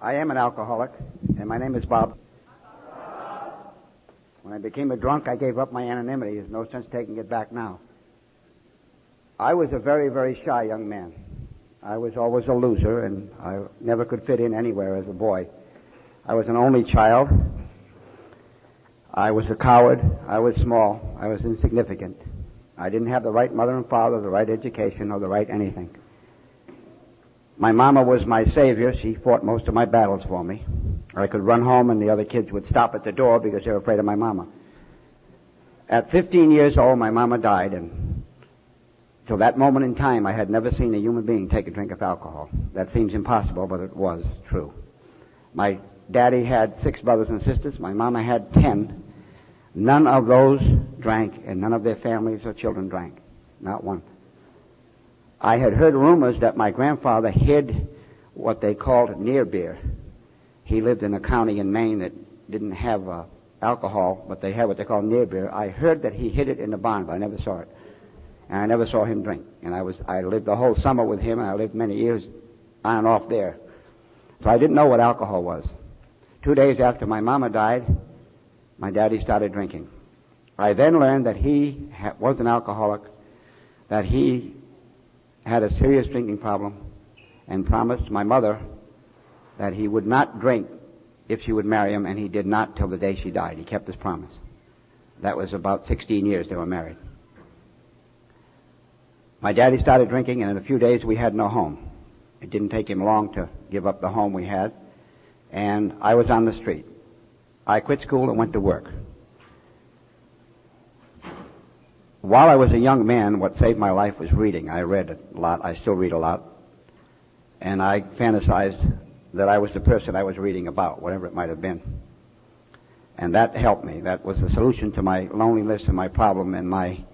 I am an alcoholic, and my name is Bob. When I became a drunk, I gave up my anonymity. There's no sense taking it back now. I was a very, very shy young man. I was always a loser, and I never could fit in anywhere as a boy. I was an only child. I was a coward. I was small. I was insignificant. I didn't have the right mother and father, the right education, or the right anything. My mama was my savior. She fought most of my battles for me. I could run home and the other kids would stop at the door because they were afraid of my mama. At 15 years old, my mama died and till that moment in time, I had never seen a human being take a drink of alcohol. That seems impossible, but it was true. My daddy had six brothers and sisters. My mama had ten. None of those drank and none of their families or children drank. Not one. I had heard rumors that my grandfather hid what they called near beer. He lived in a county in Maine that didn't have uh, alcohol, but they had what they call near beer. I heard that he hid it in the barn, but I never saw it. And I never saw him drink. And I was, I lived the whole summer with him, and I lived many years on and off there. So I didn't know what alcohol was. Two days after my mama died, my daddy started drinking. I then learned that he was an alcoholic, that he had a serious drinking problem and promised my mother that he would not drink if she would marry him, and he did not till the day she died. He kept his promise. That was about 16 years they were married. My daddy started drinking, and in a few days we had no home. It didn't take him long to give up the home we had, and I was on the street. I quit school and went to work. While I was a young man, what saved my life was reading. I read a lot. I still read a lot. And I fantasized that I was the person I was reading about, whatever it might have been. And that helped me. That was the solution to my loneliness and my problem and my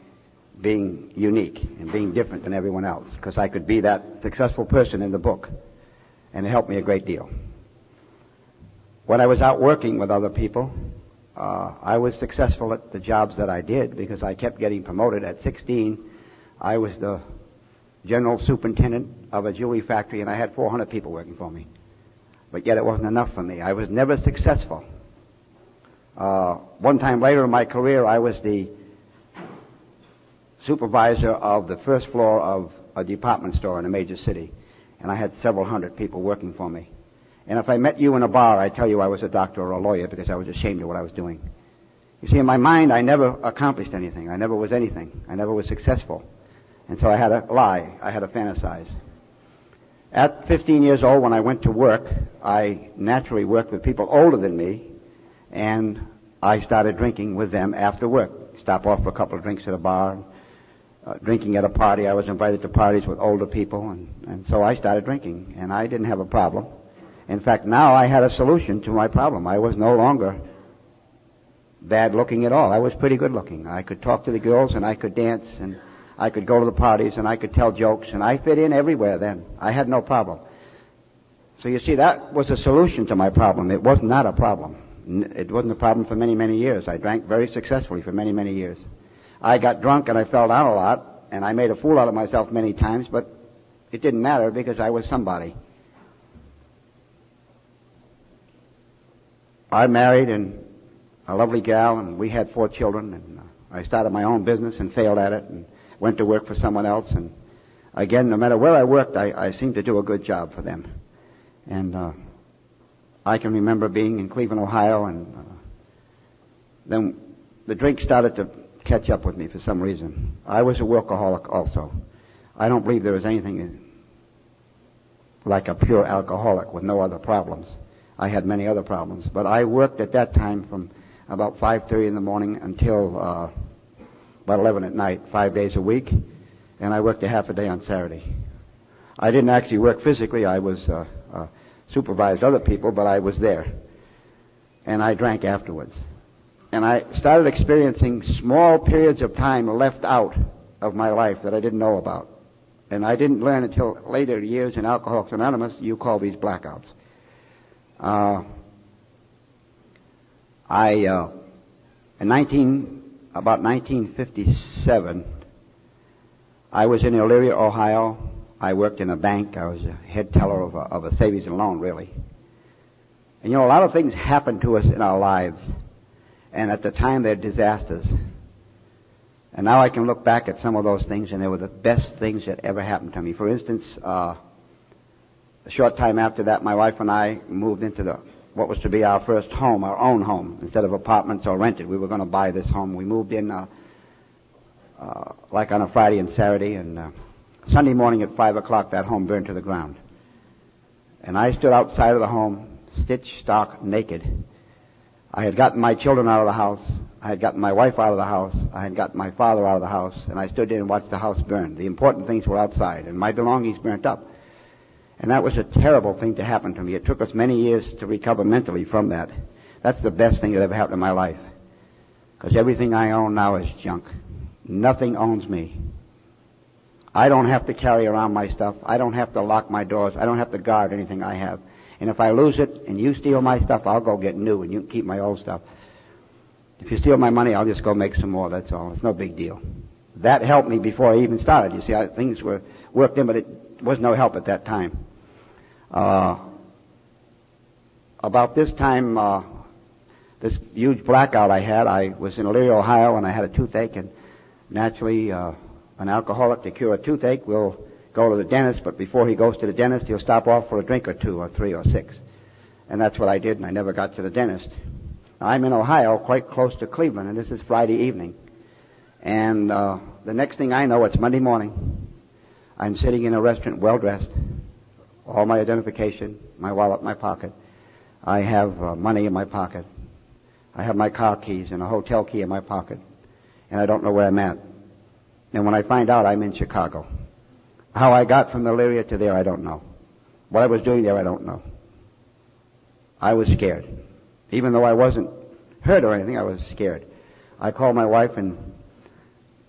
being unique and being different than everyone else. Because I could be that successful person in the book. And it helped me a great deal. When I was out working with other people, uh, I was successful at the jobs that I did because I kept getting promoted. At 16, I was the general superintendent of a jewelry factory and I had 400 people working for me. But yet it wasn't enough for me. I was never successful. Uh, one time later in my career, I was the supervisor of the first floor of a department store in a major city. And I had several hundred people working for me. And if I met you in a bar, I'd tell you I was a doctor or a lawyer because I was ashamed of what I was doing. You see, in my mind, I never accomplished anything. I never was anything. I never was successful. And so I had to lie. I had to fantasize. At 15 years old, when I went to work, I naturally worked with people older than me, and I started drinking with them after work. Stop off for a couple of drinks at a bar, uh, drinking at a party. I was invited to parties with older people, and, and so I started drinking, and I didn't have a problem. In fact, now I had a solution to my problem. I was no longer bad looking at all. I was pretty good looking. I could talk to the girls and I could dance and I could go to the parties and I could tell jokes and I fit in everywhere then. I had no problem. So you see, that was a solution to my problem. It was not a problem. It wasn't a problem for many, many years. I drank very successfully for many, many years. I got drunk and I fell down a lot and I made a fool out of myself many times, but it didn't matter because I was somebody. I married and a lovely gal, and we had four children. And uh, I started my own business and failed at it, and went to work for someone else. And again, no matter where I worked, I, I seemed to do a good job for them. And uh, I can remember being in Cleveland, Ohio, and uh, then the drink started to catch up with me for some reason. I was a workaholic also. I don't believe there was anything like a pure alcoholic with no other problems. I had many other problems. But I worked at that time from about 5.30 in the morning until uh, about 11 at night, five days a week. And I worked a half a day on Saturday. I didn't actually work physically. I was uh, uh, supervised other people, but I was there. And I drank afterwards. And I started experiencing small periods of time left out of my life that I didn't know about. And I didn't learn until later years in Alcoholics Anonymous, you call these blackouts. Uh, I, uh, in 19, about 1957, I was in Elyria, Ohio. I worked in a bank. I was a head teller of a, of a savings and loan, really. And you know, a lot of things happen to us in our lives. And at the time they're disasters. And now I can look back at some of those things and they were the best things that ever happened to me. For instance, uh, a short time after that, my wife and I moved into the what was to be our first home, our own home, instead of apartments or rented. We were going to buy this home. We moved in uh, uh, like on a Friday and Saturday, and uh, Sunday morning at five o'clock, that home burned to the ground. And I stood outside of the home, stitched stark naked. I had gotten my children out of the house. I had gotten my wife out of the house. I had gotten my father out of the house, and I stood there and watched the house burn. The important things were outside, and my belongings burnt up. And that was a terrible thing to happen to me. It took us many years to recover mentally from that. That's the best thing that ever happened in my life. Because everything I own now is junk. Nothing owns me. I don't have to carry around my stuff. I don't have to lock my doors. I don't have to guard anything I have. And if I lose it and you steal my stuff, I'll go get new and you can keep my old stuff. If you steal my money, I'll just go make some more. That's all. It's no big deal. That helped me before I even started. You see, I, things were worked in, but it was no help at that time. Uh, about this time, uh, this huge blackout I had, I was in Elyria, Ohio, and I had a toothache, and naturally, uh, an alcoholic to cure a toothache will go to the dentist, but before he goes to the dentist, he'll stop off for a drink or two, or three, or six. And that's what I did, and I never got to the dentist. I'm in Ohio, quite close to Cleveland, and this is Friday evening. And uh, the next thing I know, it's Monday morning. I'm sitting in a restaurant, well dressed, all my identification, my wallet in my pocket. I have uh, money in my pocket. I have my car keys and a hotel key in my pocket. And I don't know where I'm at. And when I find out, I'm in Chicago. How I got from Elyria to there, I don't know. What I was doing there, I don't know. I was scared. Even though I wasn't hurt or anything, I was scared. I called my wife and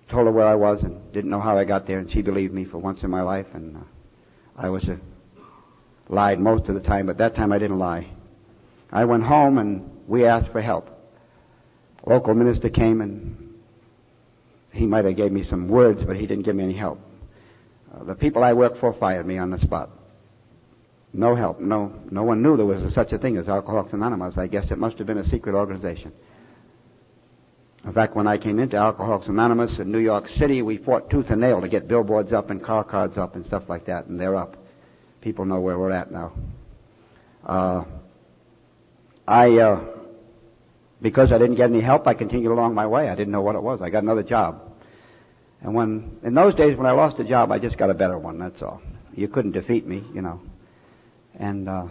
told her where I was and didn't know how I got there, and she believed me for once in my life, and uh, I was a lied most of the time, but that time I didn't lie. I went home and we asked for help. Local minister came and he might have gave me some words, but he didn't give me any help. Uh, the people I worked for fired me on the spot. No help. No, no one knew there was such a thing as Alcoholics Anonymous. I guess it must have been a secret organization. In fact, when I came into Alcoholics Anonymous in New York City, we fought tooth and nail to get billboards up and car cards up and stuff like that, and they're up people know where we're at now. Uh, I, uh, because I didn't get any help, I continued along my way. I didn't know what it was. I got another job. And when, in those days when I lost a job, I just got a better one, that's all. You couldn't defeat me, you know. And, uh,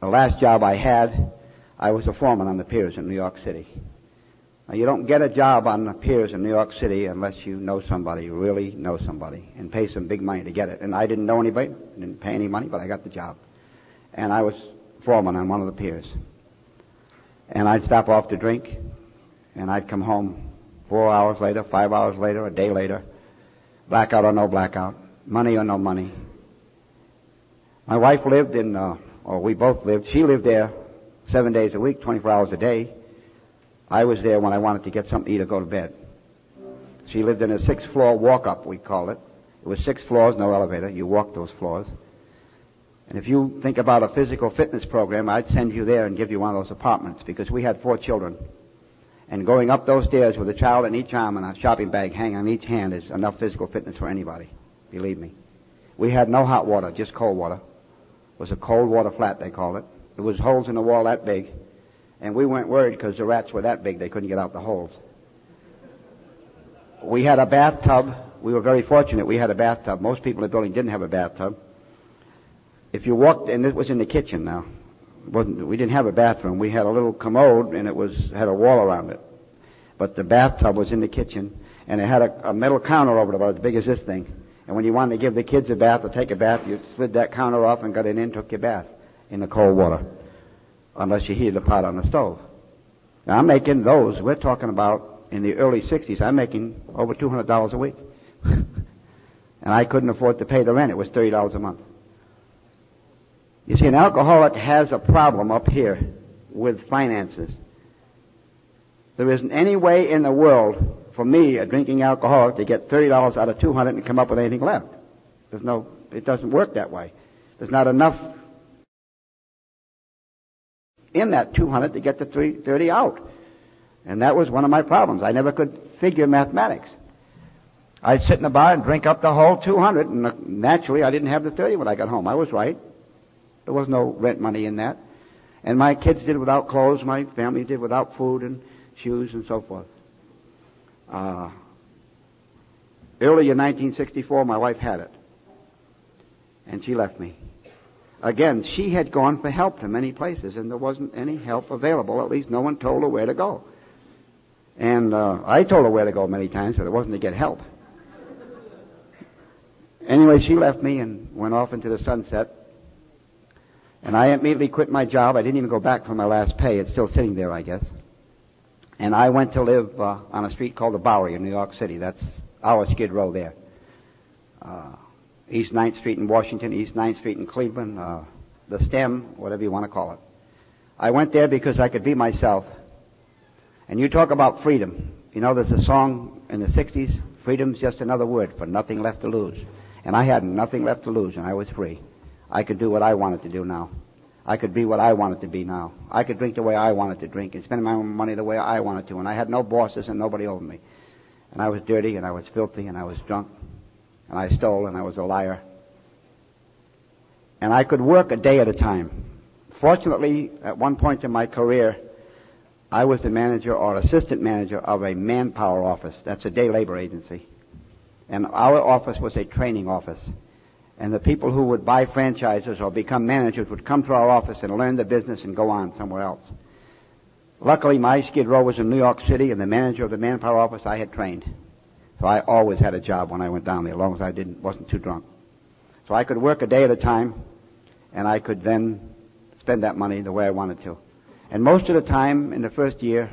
the last job I had, I was a foreman on the piers in New York City. Now, you don't get a job on the piers in New York City unless you know somebody, really know somebody, and pay some big money to get it. And I didn't know anybody, didn't pay any money, but I got the job. And I was foreman on one of the piers. And I'd stop off to drink, and I'd come home four hours later, five hours later, a day later, blackout or no blackout, money or no money. My wife lived in, uh, or we both lived, she lived there seven days a week, 24 hours a day. I was there when I wanted to get something to eat or go to bed. She lived in a six floor walk up, we call it. It was six floors, no elevator. You walked those floors. And if you think about a physical fitness program, I'd send you there and give you one of those apartments because we had four children. And going up those stairs with a child in each arm and a shopping bag hanging on each hand is enough physical fitness for anybody. Believe me. We had no hot water, just cold water. It was a cold water flat, they called it. There was holes in the wall that big. And we weren't worried because the rats were that big they couldn't get out the holes. We had a bathtub. We were very fortunate we had a bathtub. Most people in the building didn't have a bathtub. If you walked, and it was in the kitchen now. We didn't have a bathroom. We had a little commode and it was, had a wall around it. But the bathtub was in the kitchen and it had a, a metal counter over it about as big as this thing. And when you wanted to give the kids a bath or take a bath, you slid that counter off and got it and took your bath in the cold water unless you heat the pot on the stove. Now I'm making those, we're talking about in the early 60s, I'm making over $200 a week. and I couldn't afford to pay the rent. It was $30 a month. You see, an alcoholic has a problem up here with finances. There isn't any way in the world for me, a drinking alcoholic, to get $30 out of 200 and come up with anything left. There's no, it doesn't work that way. There's not enough in that 200 to get the 30 out. And that was one of my problems. I never could figure mathematics. I'd sit in the bar and drink up the whole 200, and naturally I didn't have the 30 when I got home. I was right. There was no rent money in that. And my kids did without clothes, my family did without food and shoes and so forth. Uh, early in 1964, my wife had it. And she left me. Again, she had gone for help to many places, and there wasn't any help available. At least no one told her where to go. And uh, I told her where to go many times, but it wasn't to get help. Anyway, she left me and went off into the sunset. And I immediately quit my job. I didn't even go back for my last pay. It's still sitting there, I guess. And I went to live uh, on a street called the Bowery in New York City. That's our Skid Row there. Uh, East 9th Street in Washington, East 9th Street in Cleveland, uh, the STEM, whatever you want to call it. I went there because I could be myself. And you talk about freedom. You know, there's a song in the 60s, freedom's just another word for nothing left to lose. And I had nothing left to lose and I was free. I could do what I wanted to do now. I could be what I wanted to be now. I could drink the way I wanted to drink and spend my own money the way I wanted to. And I had no bosses and nobody over me. And I was dirty and I was filthy and I was drunk and I stole and I was a liar. And I could work a day at a time. Fortunately, at one point in my career, I was the manager or assistant manager of a manpower office. That's a day labor agency. And our office was a training office. And the people who would buy franchises or become managers would come to our office and learn the business and go on somewhere else. Luckily, my skid row was in New York City, and the manager of the manpower office I had trained. So I always had a job when I went down there, as long as I didn't wasn't too drunk. So I could work a day at a time, and I could then spend that money the way I wanted to. And most of the time, in the first year,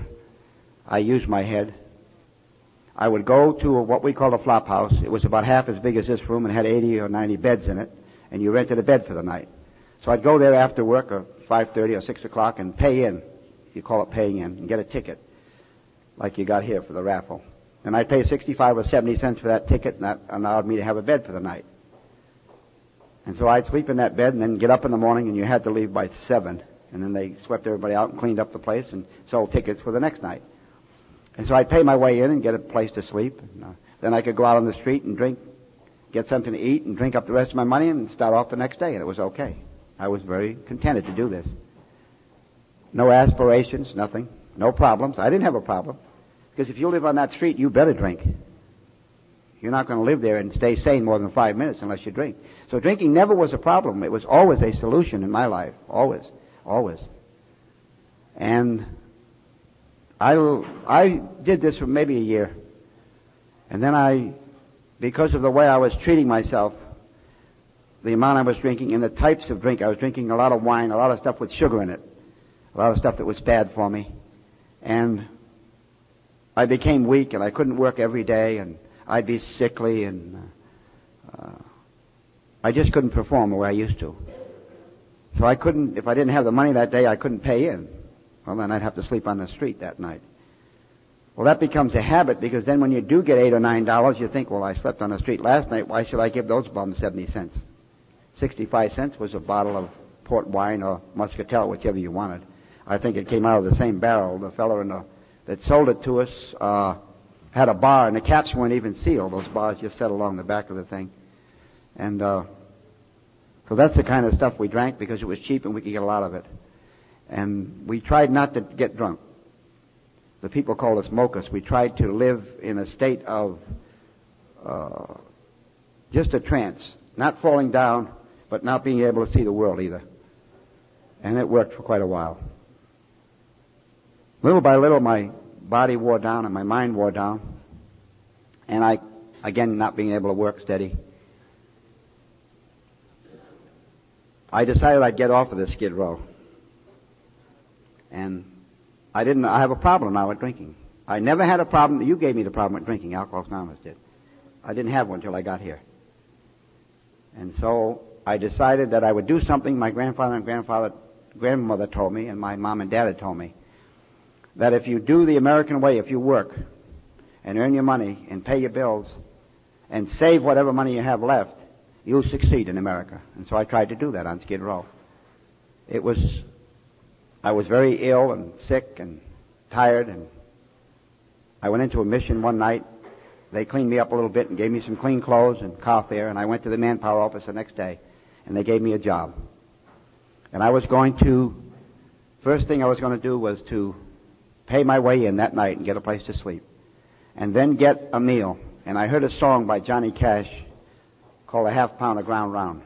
I used my head. I would go to what we call a flop house. It was about half as big as this room and had 80 or 90 beds in it, and you rented a bed for the night. So I'd go there after work, or 5:30 or 6 o'clock, and pay in. You call it paying in, and get a ticket, like you got here for the raffle. And I'd pay 65 or 70 cents for that ticket, and that allowed me to have a bed for the night. And so I'd sleep in that bed and then get up in the morning, and you had to leave by 7. And then they swept everybody out and cleaned up the place and sold tickets for the next night. And so I'd pay my way in and get a place to sleep. And, uh, then I could go out on the street and drink, get something to eat, and drink up the rest of my money and start off the next day, and it was okay. I was very contented to do this. No aspirations, nothing. No problems. I didn't have a problem. Because if you live on that street, you better drink. You're not going to live there and stay sane more than five minutes unless you drink. So drinking never was a problem. It was always a solution in my life. Always. Always. And I, I did this for maybe a year. And then I, because of the way I was treating myself, the amount I was drinking and the types of drink, I was drinking a lot of wine, a lot of stuff with sugar in it, a lot of stuff that was bad for me. And I became weak and I couldn't work every day and I'd be sickly and uh, I just couldn't perform the way I used to. So I couldn't, if I didn't have the money that day, I couldn't pay in. Well, then I'd have to sleep on the street that night. Well, that becomes a habit because then when you do get eight or nine dollars, you think, well, I slept on the street last night. Why should I give those bums 70 cents? 65 cents was a bottle of port wine or muscatel, whichever you wanted. I think it came out of the same barrel. The fellow in the that sold it to us uh, had a bar, and the caps weren't even sealed. Those bars just set along the back of the thing, and uh, so that's the kind of stuff we drank because it was cheap and we could get a lot of it. And we tried not to get drunk. The people called us mochas. We tried to live in a state of uh, just a trance, not falling down, but not being able to see the world either. And it worked for quite a while. Little by little, my body wore down and my mind wore down. And I, again, not being able to work steady. I decided I'd get off of this skid row. And I didn't, I have a problem now with drinking. I never had a problem, you gave me the problem with drinking, Alcoholics Anonymous did. I didn't have one until I got here. And so I decided that I would do something my grandfather and grandfather, grandmother told me and my mom and dad had told me that if you do the American way, if you work and earn your money and pay your bills and save whatever money you have left, you'll succeed in America. And so I tried to do that on Skid Row. It was, I was very ill and sick and tired and I went into a mission one night. They cleaned me up a little bit and gave me some clean clothes and car fare and I went to the manpower office the next day and they gave me a job. And I was going to, first thing I was going to do was to pay my way in that night and get a place to sleep. And then get a meal. And I heard a song by Johnny Cash called A Half Pound of Ground Round.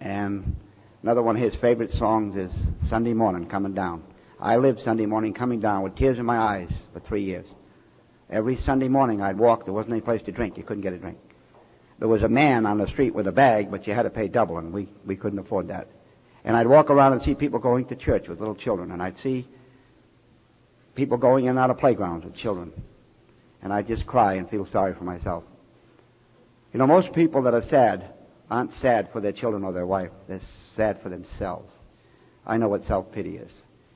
And another one of his favorite songs is Sunday Morning Coming Down. I lived Sunday morning coming down with tears in my eyes for three years. Every Sunday morning I'd walk. There wasn't any place to drink. You couldn't get a drink. There was a man on the street with a bag, but you had to pay double, and we, we couldn't afford that. And I'd walk around and see people going to church with little children, and I'd see people going in and out of playgrounds with children. And I'd just cry and feel sorry for myself. You know, most people that are sad aren't sad for their children or their wife. They're sad for themselves. I know what self-pity is.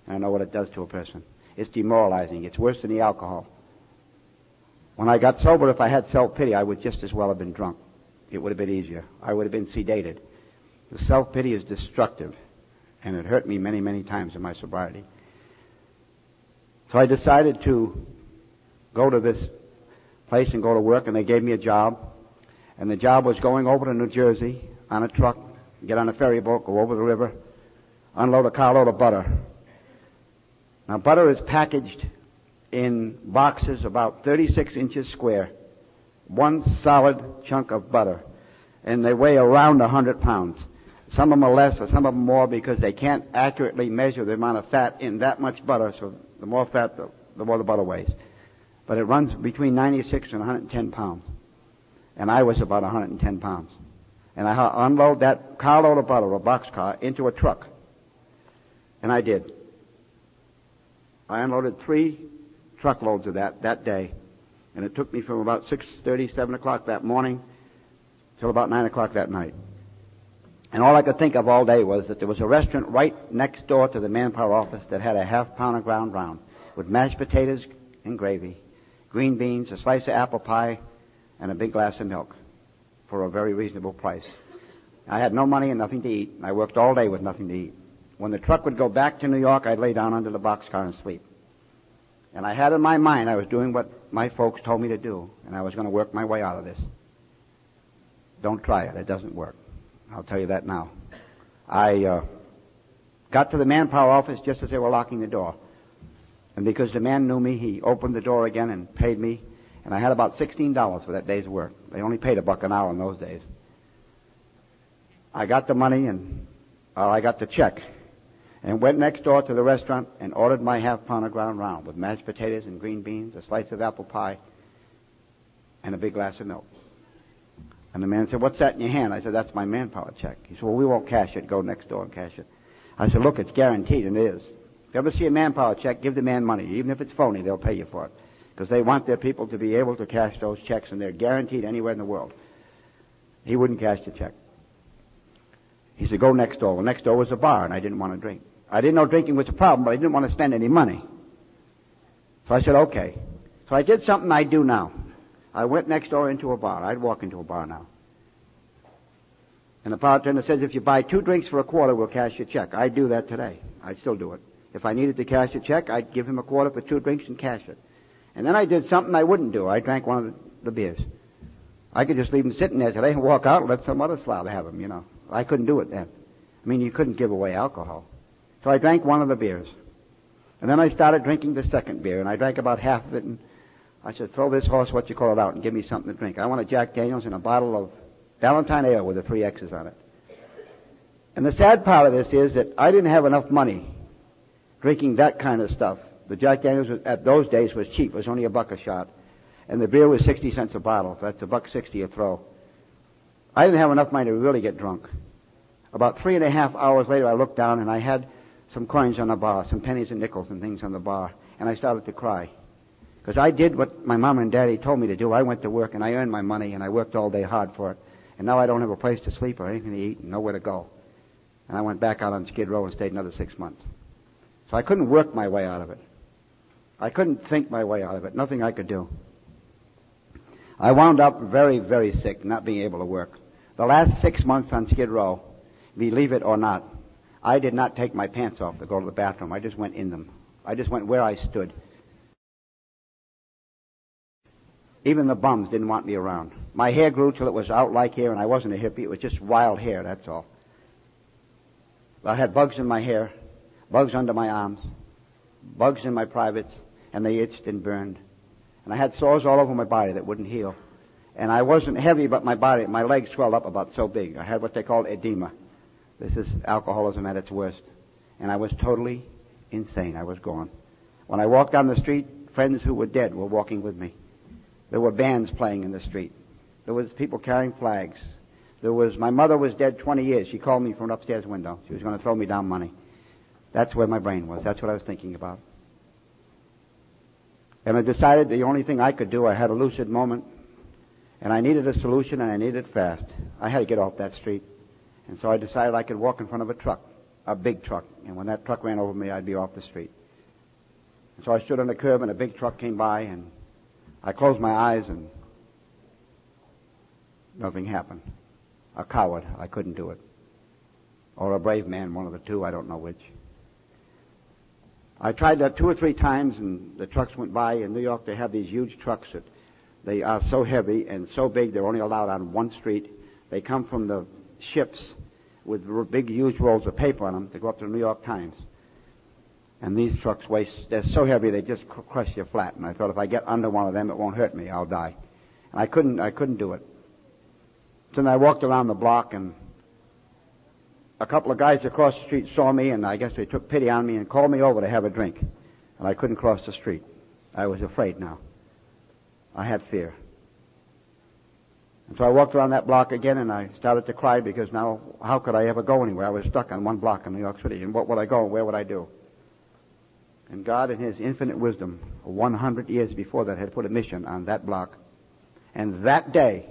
And I know what it does to a person. It's demoralizing. It's worse than the alcohol. When I got sober, if I had self-pity, I would just as well have been drunk. It would have been easier. I would have been sedated. The self-pity is destructive. And it hurt me many, many times in my sobriety. So I decided to go to this place and go to work and they gave me a job. And the job was going over to New Jersey on a truck, get on a ferry boat, go over the river, unload a carload of butter. Now butter is packaged in boxes about 36 inches square. One solid chunk of butter. And they weigh around 100 pounds. Some of them are less or some of them more because they can't accurately measure the amount of fat in that much butter. So the more fat, the, the more the butter weighs. But it runs between 96 and 110 pounds. And I was about 110 pounds. And I unload that carload of butter, a boxcar, into a truck. And I did. I unloaded three truckloads of that that day. And it took me from about 6.30, 7 o'clock that morning till about 9 o'clock that night. And all I could think of all day was that there was a restaurant right next door to the manpower office that had a half pound of ground round with mashed potatoes and gravy, green beans, a slice of apple pie, and a big glass of milk for a very reasonable price. I had no money and nothing to eat. and I worked all day with nothing to eat. When the truck would go back to New York, I'd lay down under the boxcar and sleep. And I had in my mind I was doing what my folks told me to do, and I was going to work my way out of this. Don't try it. It doesn't work. I'll tell you that now. I uh, got to the manpower office just as they were locking the door. And because the man knew me, he opened the door again and paid me. And I had about $16 for that day's work. They only paid a buck an hour in those days. I got the money and uh, I got the check and went next door to the restaurant and ordered my half pound of ground round with mashed potatoes and green beans, a slice of apple pie, and a big glass of milk. And the man said, what's that in your hand? I said, that's my manpower check. He said, well, we won't cash it. Go next door and cash it. I said, look, it's guaranteed, and it is. If you ever see a manpower check, give the man money. Even if it's phony, they'll pay you for it. Because they want their people to be able to cash those checks, and they're guaranteed anywhere in the world. He wouldn't cash the check. He said, go next door. Well, next door was a bar, and I didn't want to drink. I didn't know drinking was a problem, but I didn't want to spend any money. So I said, okay. So I did something I do now. I went next door into a bar. I'd walk into a bar now. And the bartender says, if you buy two drinks for a quarter, we'll cash your check. I'd do that today. I'd still do it. If I needed to cash a check, I'd give him a quarter for two drinks and cash it. And then I did something I wouldn't do. I drank one of the beers. I could just leave him sitting there today and walk out and let some other slob have him, you know. I couldn't do it then. I mean, you couldn't give away alcohol. So I drank one of the beers. And then I started drinking the second beer, and I drank about half of it, and I said, throw this horse, what you call it, out and give me something to drink. I want a Jack Daniels and a bottle of Ballantine Ale with the three X's on it. And the sad part of this is that I didn't have enough money drinking that kind of stuff. The Jack Daniels was, at those days was cheap. It was only a buck a shot. And the beer was 60 cents a bottle. That's a buck 60 a throw. I didn't have enough money to really get drunk. About three and a half hours later, I looked down and I had some coins on the bar, some pennies and nickels and things on the bar, and I started to cry. Because I did what my mom and daddy told me to do. I went to work and I earned my money and I worked all day hard for it. And now I don't have a place to sleep or anything to eat and nowhere to go. And I went back out on Skid Row and stayed another six months. So I couldn't work my way out of it. I couldn't think my way out of it. Nothing I could do. I wound up very, very sick, not being able to work. The last six months on Skid Row, believe it or not, I did not take my pants off to go to the bathroom. I just went in them. I just went where I stood. Even the bums didn't want me around. My hair grew till it was out like hair, and I wasn't a hippie. It was just wild hair, that's all. I had bugs in my hair, bugs under my arms, bugs in my privates, and they itched and burned. And I had sores all over my body that wouldn't heal. And I wasn't heavy, but my body, my legs swelled up about so big. I had what they called edema. This is alcoholism at its worst. And I was totally insane. I was gone. When I walked down the street, friends who were dead were walking with me. There were bands playing in the street. There was people carrying flags. There was, my mother was dead 20 years. She called me from an upstairs window. She was going to throw me down money. That's where my brain was. That's what I was thinking about. And I decided the only thing I could do, I had a lucid moment, and I needed a solution and I needed it fast. I had to get off that street. And so I decided I could walk in front of a truck, a big truck. And when that truck ran over me, I'd be off the street. And so I stood on the curb and a big truck came by and I closed my eyes and nothing happened. A coward, I couldn't do it. Or a brave man, one of the two, I don't know which. I tried that two or three times and the trucks went by. In New York, they have these huge trucks that they are so heavy and so big they're only allowed on one street. They come from the ships with big, huge rolls of paper on them to go up to the New York Times. And these trucks weigh, they're so heavy they just crush you flat. And I thought if I get under one of them, it won't hurt me. I'll die. And I couldn't, I couldn't do it. So then I walked around the block and a couple of guys across the street saw me and I guess they took pity on me and called me over to have a drink. And I couldn't cross the street. I was afraid now. I had fear. And so I walked around that block again and I started to cry because now how could I ever go anywhere? I was stuck on one block in New York City. And what would I go? Where would I do? And God, in His infinite wisdom, 100 years before that, had put a mission on that block. And that day,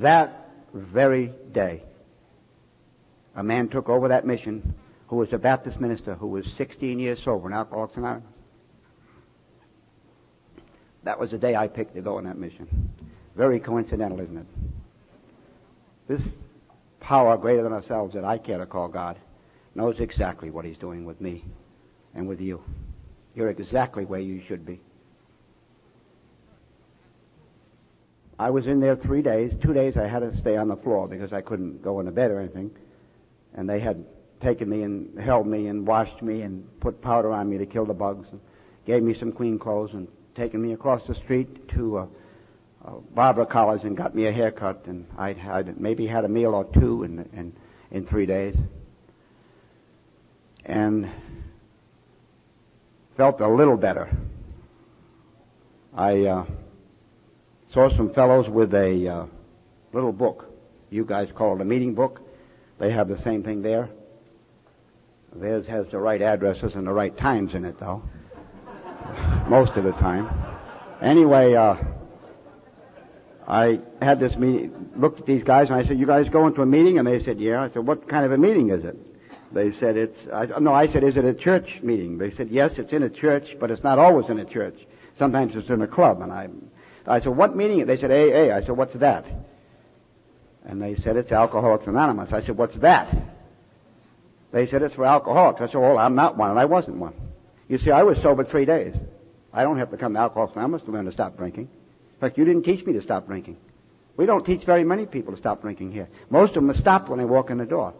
that very day, a man took over that mission who was a Baptist minister who was 16 years sober in Alcoholics Anonymous. That was the day I picked to go on that mission. Very coincidental, isn't it? This power greater than ourselves that I care to call God knows exactly what He's doing with me and with you. You're exactly where you should be. I was in there three days. Two days I had to stay on the floor because I couldn't go in into bed or anything. And they had taken me and held me and washed me and put powder on me to kill the bugs and gave me some clean clothes and taken me across the street to uh, uh, Barber College and got me a haircut and I'd, I'd maybe had a meal or two in, in, in three days. And felt a little better. I uh, saw some fellows with a uh, little book. You guys call it a meeting book. They have the same thing there. Theirs has the right addresses and the right times in it, though. Most of the time. Anyway, uh, I had this meeting, looked at these guys, and I said, "You guys going to a meeting?" And they said, "Yeah." I said, "What kind of a meeting is it?" They said it's, I, no, I said, is it a church meeting? They said, yes, it's in a church, but it's not always in a church. Sometimes it's in a club. And I, I said, what meeting? They said, AA. I said, what's that? And they said, it's Alcoholics Anonymous. I said, what's that? They said, it's for alcoholics. I said, well, I'm not one, and I wasn't one. You see, I was sober three days. I don't have to come to Alcoholics Anonymous to learn to stop drinking. In fact, you didn't teach me to stop drinking. We don't teach very many people to stop drinking here. Most of them stop when they walk in the door.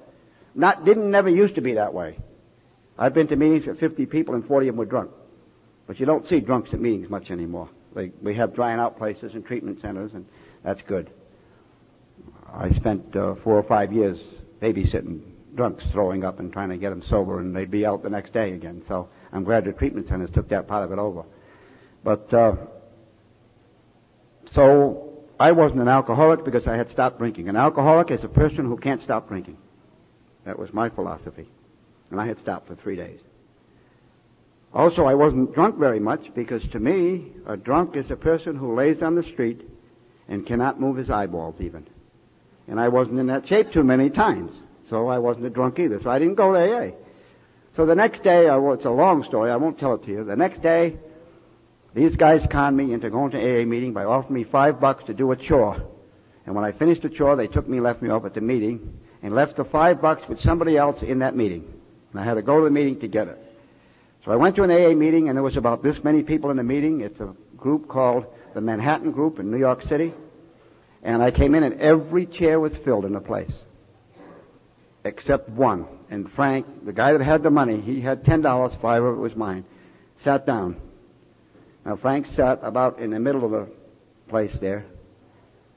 Not, didn't never used to be that way. I've been to meetings with 50 people and 40 of them were drunk. But you don't see drunks at meetings much anymore. They, we have drying out places and treatment centers and that's good. I spent uh, four or five years babysitting drunks throwing up and trying to get them sober and they'd be out the next day again. So I'm glad the treatment centers took that part of it over. But, uh, so I wasn't an alcoholic because I had stopped drinking. An alcoholic is a person who can't stop drinking. That was my philosophy. And I had stopped for three days. Also, I wasn't drunk very much because to me, a drunk is a person who lays on the street and cannot move his eyeballs even. And I wasn't in that shape too many times. So I wasn't a drunk either. So I didn't go to AA. So the next day, well, it's a long story. I won't tell it to you. The next day, these guys conned me into going to AA meeting by offering me five bucks to do a chore. And when I finished the chore, they took me left me off at the meeting and left the five bucks with somebody else in that meeting. And I had to go to the meeting to get it. So I went to an AA meeting and there was about this many people in the meeting. It's a group called the Manhattan Group in New York City. And I came in and every chair was filled in the place. Except one. And Frank, the guy that had the money, he had ten dollars, five of it was mine, sat down. Now Frank sat about in the middle of the place there.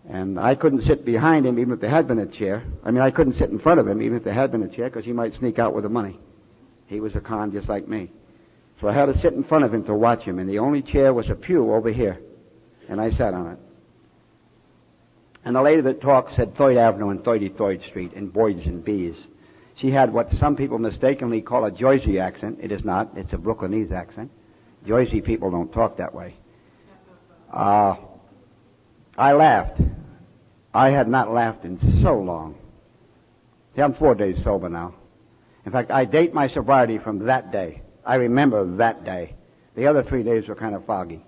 And I couldn't sit behind him even if there had been a chair. I mean, I couldn't sit in front of him even if there had been a chair because he might sneak out with the money. He was a con just like me. So I had to sit in front of him to watch him, and the only chair was a pew over here. And I sat on it. And the lady that talked said 3rd Avenue and 33rd Street in Boyd's and Bees. She had what some people mistakenly call a Jersey accent. It is not. It's a Brooklynese accent. Jersey people don't talk that way. Uh, I laughed. I had not laughed in so long. See, I'm four days sober now. In fact, I date my sobriety from that day. I remember that day. The other three days were kind of foggy.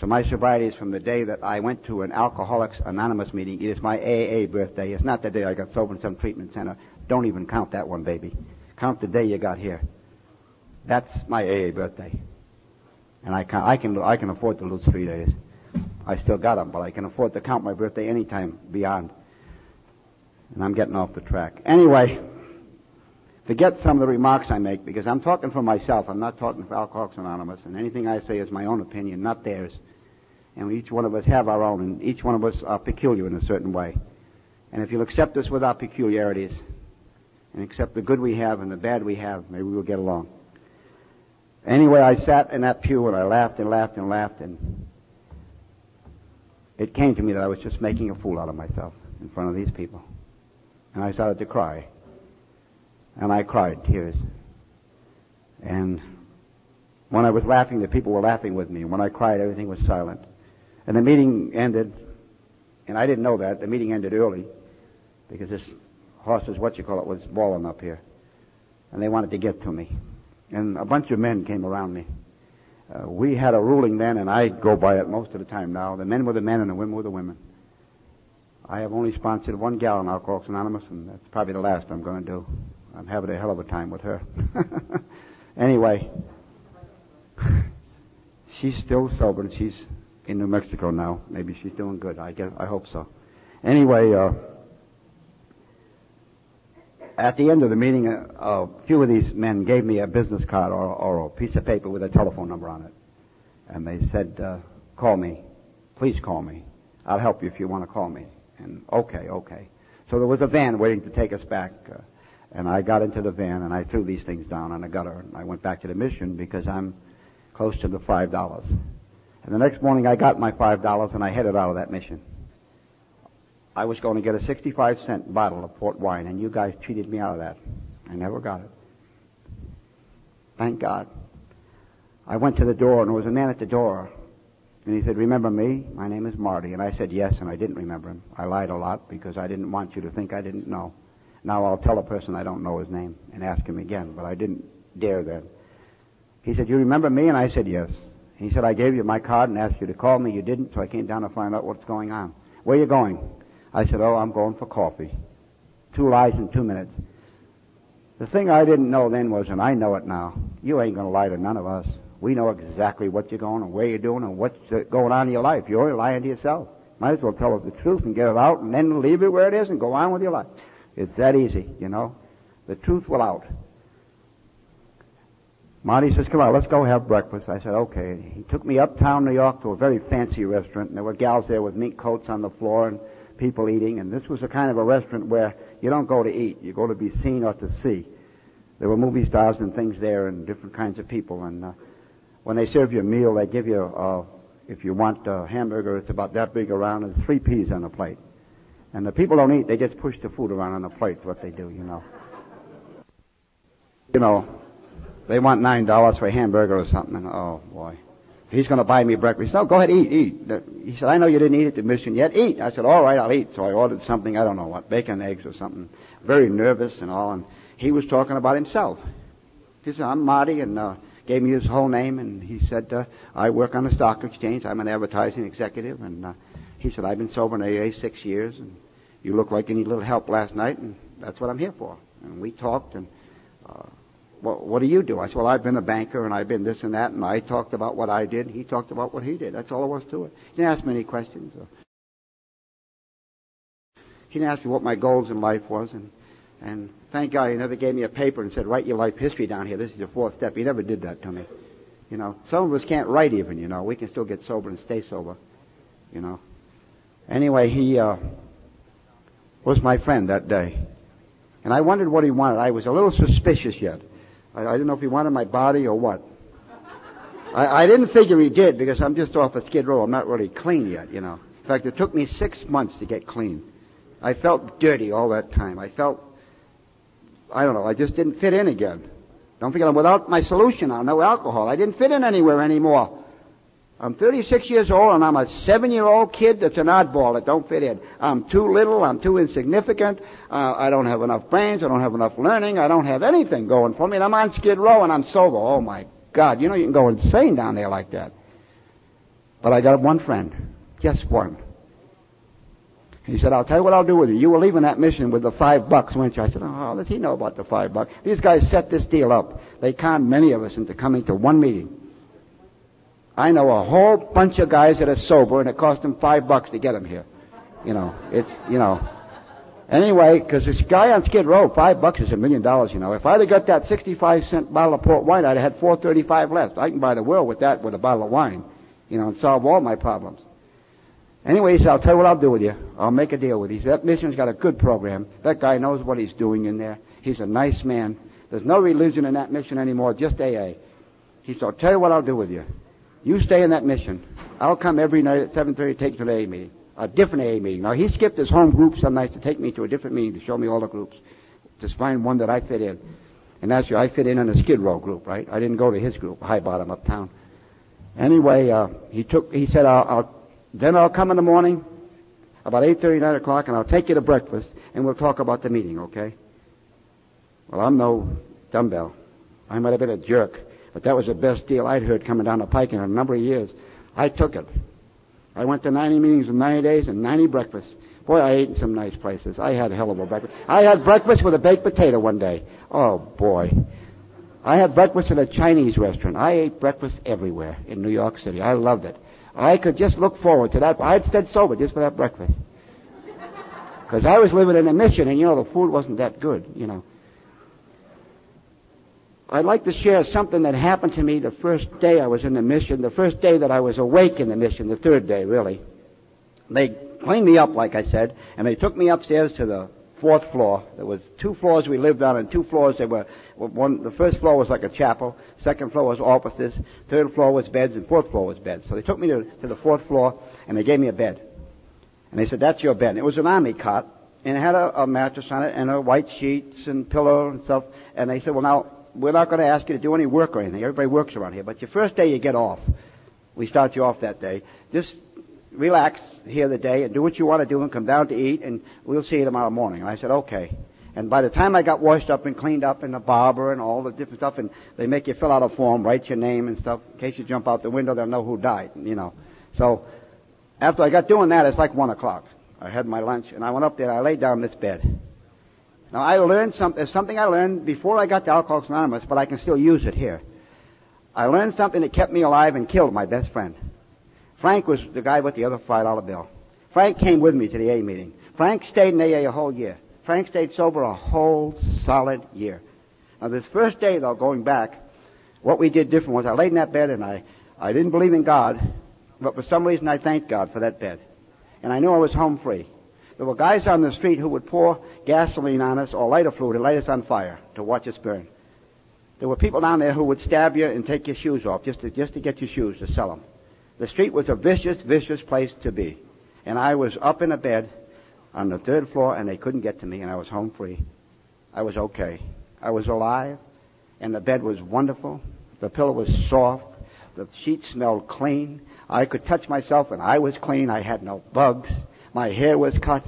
So my sobriety is from the day that I went to an Alcoholics Anonymous meeting. It is my AA birthday. It's not the day I got sober in some treatment center. Don't even count that one, baby. Count the day you got here. That's my AA birthday. And I can, I can, I can afford to lose three days. I still got them, but I can afford to count my birthday anytime beyond. And I'm getting off the track. Anyway, forget some of the remarks I make because I'm talking for myself. I'm not talking for Alcoholics Anonymous, and anything I say is my own opinion, not theirs. And each one of us have our own, and each one of us are peculiar in a certain way. And if you'll accept us with our peculiarities, and accept the good we have and the bad we have, maybe we'll get along. Anyway, I sat in that pew and I laughed and laughed and laughed, and it came to me that I was just making a fool out of myself in front of these people. And I started to cry. And I cried tears. And when I was laughing, the people were laughing with me. And when I cried, everything was silent. And the meeting ended, and I didn't know that. The meeting ended early because this horse horse's what you call it was balling up here. And they wanted to get to me. And a bunch of men came around me. Uh, we had a ruling then, and I go by it most of the time now. The men were the men and the women were the women. I have only sponsored one gal in Alcoholics Anonymous, and that's probably the last I'm going to do. I'm having a hell of a time with her. anyway, she's still sober, and she's in New Mexico now. Maybe she's doing good. I guess I hope so. Anyway, uh, at the end of the meeting, a, a, few of these men gave me a business card or, or, a piece of paper with a telephone number on it. And they said, uh, call me. Please call me. I'll help you if you want to call me. And okay, okay. So there was a van waiting to take us back. Uh, and I got into the van and I threw these things down on the gutter. And I went back to the mission because I'm close to the five dollars. And the next morning I got my five dollars and I headed out of that mission. I was going to get a 65 cent bottle of port wine, and you guys cheated me out of that. I never got it. Thank God. I went to the door, and there was a man at the door. And he said, Remember me? My name is Marty. And I said, Yes, and I didn't remember him. I lied a lot because I didn't want you to think I didn't know. Now I'll tell a person I don't know his name and ask him again, but I didn't dare then. He said, You remember me? And I said, Yes. He said, I gave you my card and asked you to call me. You didn't, so I came down to find out what's going on. Where are you going? I said, Oh, I'm going for coffee. Two lies in two minutes. The thing I didn't know then was, and I know it now, you ain't going to lie to none of us. We know exactly what you're going and where you're doing and what's uh, going on in your life. You're only lying to yourself. Might as well tell us the truth and get it out and then leave it where it is and go on with your life. It's that easy, you know. The truth will out. Marty says, come on, let's go have breakfast. I said, okay. He took me uptown New York to a very fancy restaurant and there were gals there with mink coats on the floor and people eating, and this was a kind of a restaurant where you don't go to eat, you go to be seen or to see. There were movie stars and things there, and different kinds of people. And uh, when they serve you a meal, they give you, uh, if you want a hamburger, it's about that big around, and three peas on the plate. And the people don't eat; they just push the food around on the plate. What they do, you know. You know, they want nine dollars for a hamburger or something. And, oh boy, He's going to buy me breakfast. No, go ahead, eat, eat. He said, I know you didn't eat at the mission yet. Eat. I said, all right, I'll eat. So I ordered something, I don't know what, bacon, eggs or something. Very nervous and all. And he was talking about himself. He said, I'm Marty and, uh, gave me his whole name and he said, uh, I work on the stock exchange. I'm an advertising executive. And, uh, he said, I've been sober in AA six years and you look like you need a little help last night and that's what I'm here for. And we talked and, uh, well, what do you do? I said, well, I've been a banker and I've been this and that, and I talked about what I did. He talked about what he did. That's all there was to it. He didn't ask me any questions. He didn't ask me what my goals in life was, and and thank God he never gave me a paper and said, write your life history down here. This is your fourth step. He never did that to me. You know, some of us can't write even, you know. We can still get sober and stay sober, you know. Anyway, he uh, was my friend that day. And I wondered what he wanted. I was a little suspicious yet. I, I didn't know if he wanted my body or what. I, I didn't figure he did because I'm just off a skid row. I'm not really clean yet, you know. In fact, it took me six months to get clean. I felt dirty all that time. I felt, I don't know, I just didn't fit in again. Don't forget, I'm without my solution now, no alcohol. I didn't fit in anywhere anymore. I'm 36 years old and I'm a seven year old kid that's an oddball that don't fit in. I'm too little, I'm too insignificant, uh, I don't have enough brains, I don't have enough learning, I don't have anything going for me, and I'm on skid row and I'm sober. Oh my God, you know you can go insane down there like that. But I got one friend, just one. He said, I'll tell you what I'll do with you. You were leaving that mission with the five bucks, weren't you? I said, oh, how does he know about the five bucks? These guys set this deal up. They conned many of us into coming to one meeting. I know a whole bunch of guys that are sober and it cost them five bucks to get them here. You know, it's, you know. Anyway, because this guy on Skid Row, five bucks is a million dollars, you know. If I'd have got that 65 cent bottle of port wine, I'd have had 435 left. I can buy the world with that with a bottle of wine, you know, and solve all my problems. Anyway, he said, I'll tell you what I'll do with you. I'll make a deal with you. That mission's got a good program. That guy knows what he's doing in there. He's a nice man. There's no religion in that mission anymore, just AA. He said, I'll tell you what I'll do with you. You stay in that mission. I'll come every night at 7.30 take you to an AA meeting. A different AA meeting. Now, he skipped his home group some nights to take me to a different meeting to show me all the groups. To find one that I fit in. And that's I fit in in a Skid Row group, right? I didn't go to his group, High Bottom Uptown. Anyway, uh, he took, he said, I'll, I'll then I'll come in the morning about 8.30, 9 o'clock, and I'll take you to breakfast, and we'll talk about the meeting, okay? Well, I'm no dumbbell. I might have been a jerk, but that was the best deal I'd heard coming down the pike in a number of years. I took it. I went to 90 meetings in 90 days and 90 breakfasts. Boy, I ate in some nice places. I had a hell of a breakfast. I had breakfast with a baked potato one day. Oh, boy. I had breakfast at a Chinese restaurant. I ate breakfast everywhere in New York City. I loved it. I could just look forward to that. I'd stayed sober just for that breakfast. Because I was living in a mission, and you know, the food wasn't that good, you know. I'd like to share something that happened to me the first day I was in the mission, the first day that I was awake in the mission, the third day, really. They cleaned me up, like I said, and they took me upstairs to the fourth floor. There was two floors we lived on, and two floors that were one. The first floor was like a chapel. Second floor was offices. Third floor was beds, and fourth floor was beds. So they took me to, to the fourth floor, and they gave me a bed. And they said, "That's your bed." And it was an army cot, and it had a, a mattress on it, and a white sheets and pillow and stuff. And they said, "Well, now we're not going to ask you to do any work or anything. Everybody works around here, but your first day you get off. We start you off that day. Just relax here the day and do what you want to do and come down to eat and we'll see you tomorrow morning. And I said, okay. And by the time I got washed up and cleaned up and the barber and all the different stuff and they make you fill out a form, write your name and stuff, in case you jump out the window, they'll know who died, you know. So, after I got doing that, it's like one o'clock. I had my lunch and I went up there and I laid down this bed. Now I learned something, there's something I learned before I got to Alcoholics Anonymous, but I can still use it here. I learned something that kept me alive and killed my best friend. Frank was the guy with the other five dollar bill. Frank came with me to the A meeting. Frank stayed in AA a whole year. Frank stayed sober a whole solid year. Now this first day though, going back, what we did different was I laid in that bed and I, I didn't believe in God, but for some reason I thanked God for that bed. And I knew I was home free. There were guys on the street who would pour gasoline on us or lighter fluid and light us on fire to watch us burn. There were people down there who would stab you and take your shoes off just to, just to get your shoes to sell them. The street was a vicious, vicious place to be. And I was up in a bed on the third floor and they couldn't get to me and I was home free. I was okay. I was alive and the bed was wonderful. The pillow was soft. The sheets smelled clean. I could touch myself and I was clean. I had no bugs. My hair was cut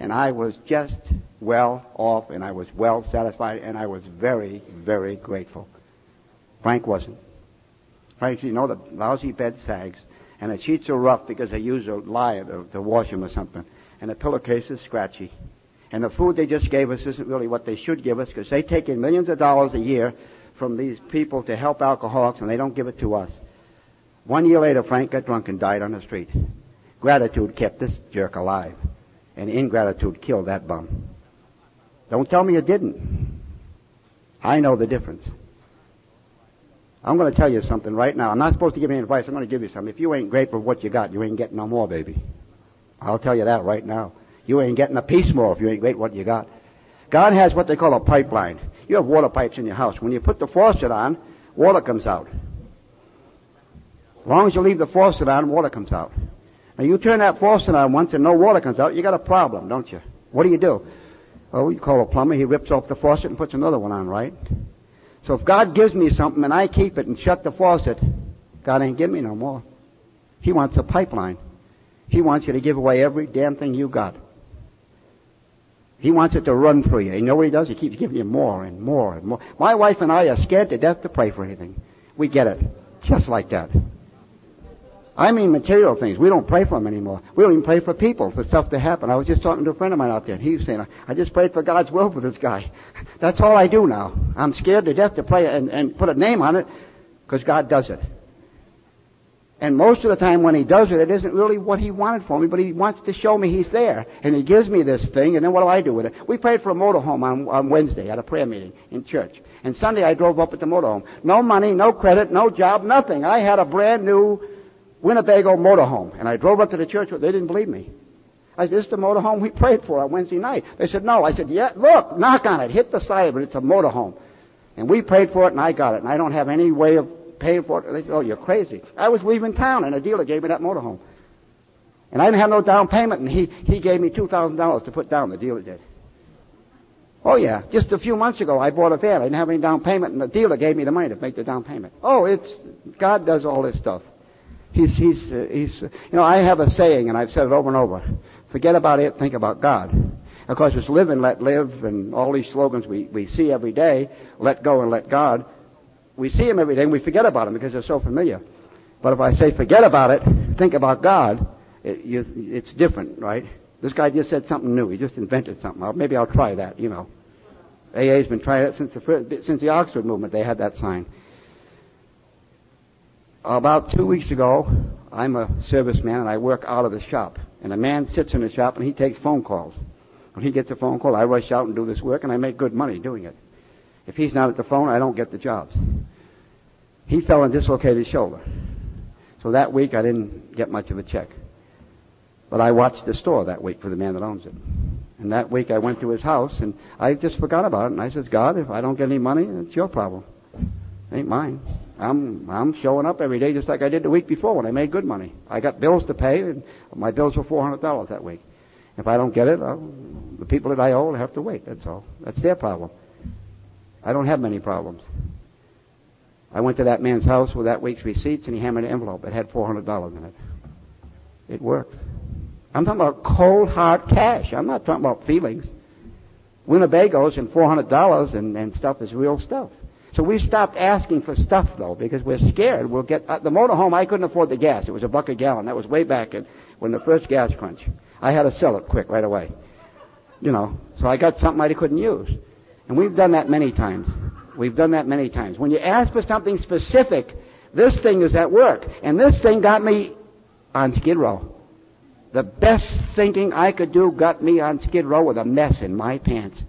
and I was just well off and I was well satisfied and I was very, very grateful. Frank wasn't. Frank, you know the lousy bed sags and the sheets are rough because they use a lye to, to wash them or something. And the pillowcase is scratchy. And the food they just gave us isn't really what they should give us because they take in millions of dollars a year from these people to help alcoholics and they don't give it to us. One year later, Frank got drunk and died on the street. Gratitude kept this jerk alive. And ingratitude killed that bum. Don't tell me it didn't. I know the difference. I'm going to tell you something right now. I'm not supposed to give any advice. I'm going to give you something. If you ain't grateful for what you got, you ain't getting no more, baby. I'll tell you that right now. You ain't getting a piece more if you ain't grateful for what you got. God has what they call a pipeline. You have water pipes in your house. When you put the faucet on, water comes out. As long as you leave the faucet on, water comes out. Now you turn that faucet on once and no water comes out, you got a problem, don't you? What do you do? Oh, you call a plumber, he rips off the faucet and puts another one on, right? So if God gives me something and I keep it and shut the faucet, God ain't give me no more. He wants a pipeline. He wants you to give away every damn thing you got. He wants it to run through you. You know what he does? He keeps giving you more and more and more. My wife and I are scared to death to pray for anything. We get it. Just like that. I mean material things. We don't pray for them anymore. We don't even pray for people, for stuff to happen. I was just talking to a friend of mine out there, and he was saying, I just prayed for God's will for this guy. That's all I do now. I'm scared to death to pray and, and put a name on it, because God does it. And most of the time when he does it, it isn't really what he wanted for me, but he wants to show me he's there. And he gives me this thing, and then what do I do with it? We prayed for a motorhome on, on Wednesday at a prayer meeting in church. And Sunday I drove up at the motorhome. No money, no credit, no job, nothing. I had a brand new Winnebago motorhome. And I drove up to the church, but they didn't believe me. I said, this is the motorhome we prayed for on Wednesday night. They said, no. I said, yeah, look, knock on it. Hit the side of it. It's a motorhome. And we prayed for it and I got it. And I don't have any way of paying for it. They said, oh, you're crazy. I was leaving town and a dealer gave me that motorhome. And I didn't have no down payment and he, he gave me $2,000 to put down, the dealer did. Oh yeah, just a few months ago I bought a van. I didn't have any down payment and the dealer gave me the money to make the down payment. Oh, it's, God does all this stuff. He's, he's, uh, he's, you know, I have a saying, and I've said it over and over. Forget about it, think about God. Of course, it's live and let live, and all these slogans we, we see every day, let go and let God. We see them every day, and we forget about them because they're so familiar. But if I say forget about it, think about God, it, you, it's different, right? This guy just said something new. He just invented something. Maybe I'll try that, you know. AA's been trying it since the, since the Oxford movement. They had that sign about two weeks ago, I'm a serviceman and I work out of the shop. And a man sits in the shop and he takes phone calls. When he gets a phone call, I rush out and do this work and I make good money doing it. If he's not at the phone, I don't get the jobs. He fell and dislocated his shoulder. So that week I didn't get much of a check. But I watched the store that week for the man that owns it. And that week I went to his house and I just forgot about it and I says, God, if I don't get any money, it's your problem. Ain't mine. I'm I'm showing up every day just like I did the week before when I made good money. I got bills to pay, and my bills were four hundred dollars that week. If I don't get it, I'll, the people that I owe will have to wait. That's all. That's their problem. I don't have many problems. I went to that man's house with that week's receipts, and he handed me an envelope. It had four hundred dollars in it. It worked. I'm talking about cold hard cash. I'm not talking about feelings. Winnebagos and four hundred dollars and, and stuff is real stuff. So we stopped asking for stuff though because we're scared we'll get uh, the motorhome. I couldn't afford the gas. It was a buck a gallon. That was way back in, when the first gas crunch. I had to sell it quick right away. You know, so I got something I couldn't use. And we've done that many times. We've done that many times. When you ask for something specific, this thing is at work. And this thing got me on Skid Row. The best thinking I could do got me on Skid Row with a mess in my pants.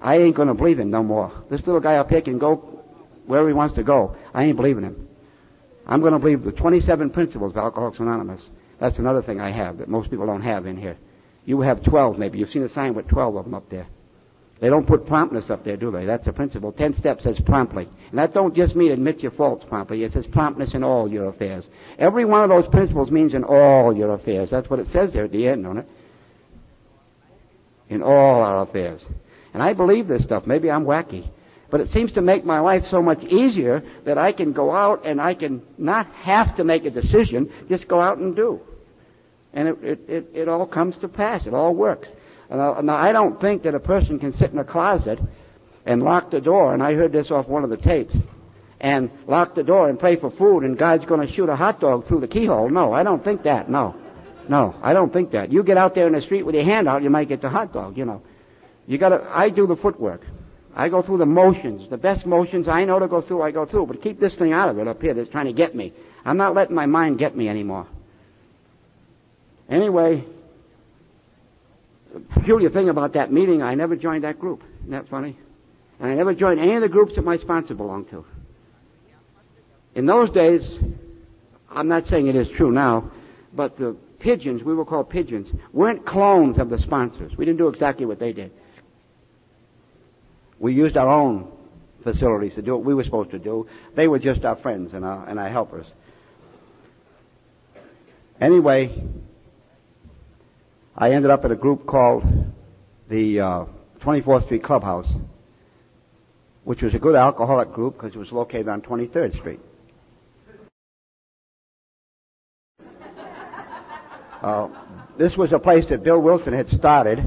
I ain't to believe him no more. This little guy up here can go wherever he wants to go. I ain't believing him. I'm going to believe the 27 principles of Alcoholics Anonymous. That's another thing I have that most people don't have in here. You have 12 maybe. You've seen a sign with 12 of them up there. They don't put promptness up there, do they? That's a principle. Ten steps says promptly. And that don't just mean admit your faults promptly. It says promptness in all your affairs. Every one of those principles means in all your affairs. That's what it says there at the end, don't it? In all our affairs. And I believe this stuff. Maybe I'm wacky. But it seems to make my life so much easier that I can go out and I can not have to make a decision, just go out and do. And it, it, it, it all comes to pass. It all works. Now, now, I don't think that a person can sit in a closet and lock the door, and I heard this off one of the tapes, and lock the door and pray for food, and God's going to shoot a hot dog through the keyhole. No, I don't think that. No. No, I don't think that. You get out there in the street with your hand out, you might get the hot dog, you know. You gotta, I do the footwork. I go through the motions. The best motions I know to go through, I go through. But keep this thing out of it up here that's trying to get me. I'm not letting my mind get me anymore. Anyway, the peculiar thing about that meeting, I never joined that group. Isn't that funny? And I never joined any of the groups that my sponsor belonged to. In those days, I'm not saying it is true now, but the pigeons, we were called pigeons, weren't clones of the sponsors. We didn't do exactly what they did. We used our own facilities to do what we were supposed to do. They were just our friends and our, and our helpers. Anyway, I ended up at a group called the uh, 24th Street Clubhouse, which was a good alcoholic group because it was located on 23rd Street. Uh, this was a place that Bill Wilson had started,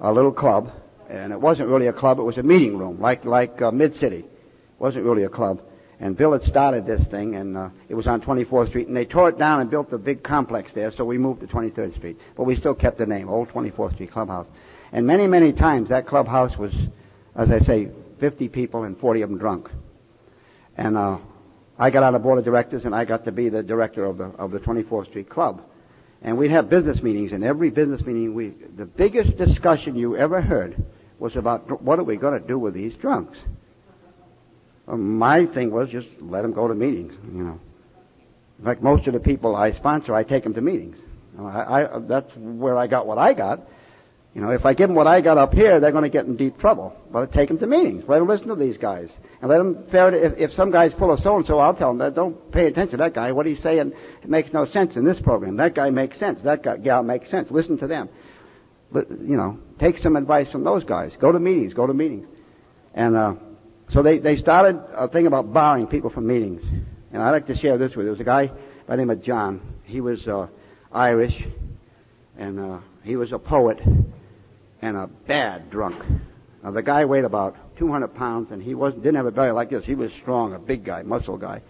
a little club, and it wasn't really a club; it was a meeting room, like like uh, Mid City. It wasn't really a club. And Bill had started this thing, and uh, it was on 24th Street, and they tore it down and built a big complex there, so we moved to 23rd Street. But we still kept the name, Old 24th Street Clubhouse. And many, many times that clubhouse was, as I say, 50 people and 40 of them drunk. And uh, I got on the board of directors, and I got to be the director of the of the 24th Street Club. And we'd have business meetings, and every business meeting, we the biggest discussion you ever heard was about what are we going to do with these drunks. My thing was just let them go to meetings, you know. In fact, most of the people I sponsor, I take them to meetings. I, I, that's where I got what I got. You know, if I give them what I got up here, they're going to get in deep trouble. But I take them to meetings. Let them listen to these guys. And let them. If, if some guy's full of so-and-so, I'll tell them that don't pay attention to that guy. What he's saying it makes no sense in this program. That guy makes sense. That guy, gal makes sense. Listen to them. You know, take some advice from those guys. Go to meetings. Go to meetings. And, uh, so they, they started a thing about barring people from meetings. And I'd like to share this with you. There was a guy by the name of John. He was, uh, Irish. And, uh, he was a poet and a bad drunk. Now the guy weighed about 200 pounds, and he wasn't didn't have a belly like this. He was strong, a big guy, muscle guy.